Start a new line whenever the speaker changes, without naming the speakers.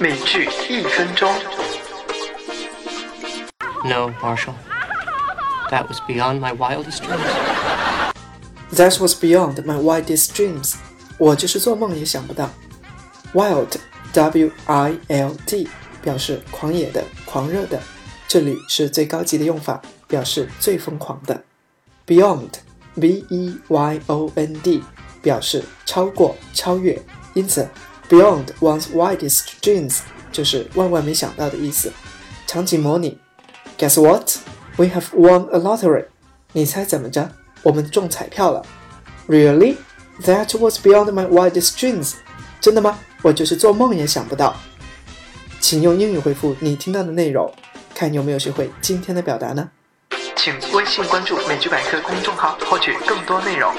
美剧一分钟。
No, Marshall. That was beyond my wildest dreams.
That was beyond my wildest dreams。我就是做梦也想不到。Wild, W-I-L-D，表示狂野的、狂热的，这里是最高级的用法，表示最疯狂的。Beyond, B-E-Y-O-N-D，表示超过、超越。因此，Beyond one's wildest dreams 就是万万没想到的意思。场景模拟：Guess what? We have won a lottery. 你猜怎么着？我们中彩票了。Really? That was beyond my wildest dreams. 真的吗？我就是做梦也想不到。请用英语回复你听到的内容，看你有没有学会今天的表达呢？
请微信关注“美剧百科”公众号，获取更多内容。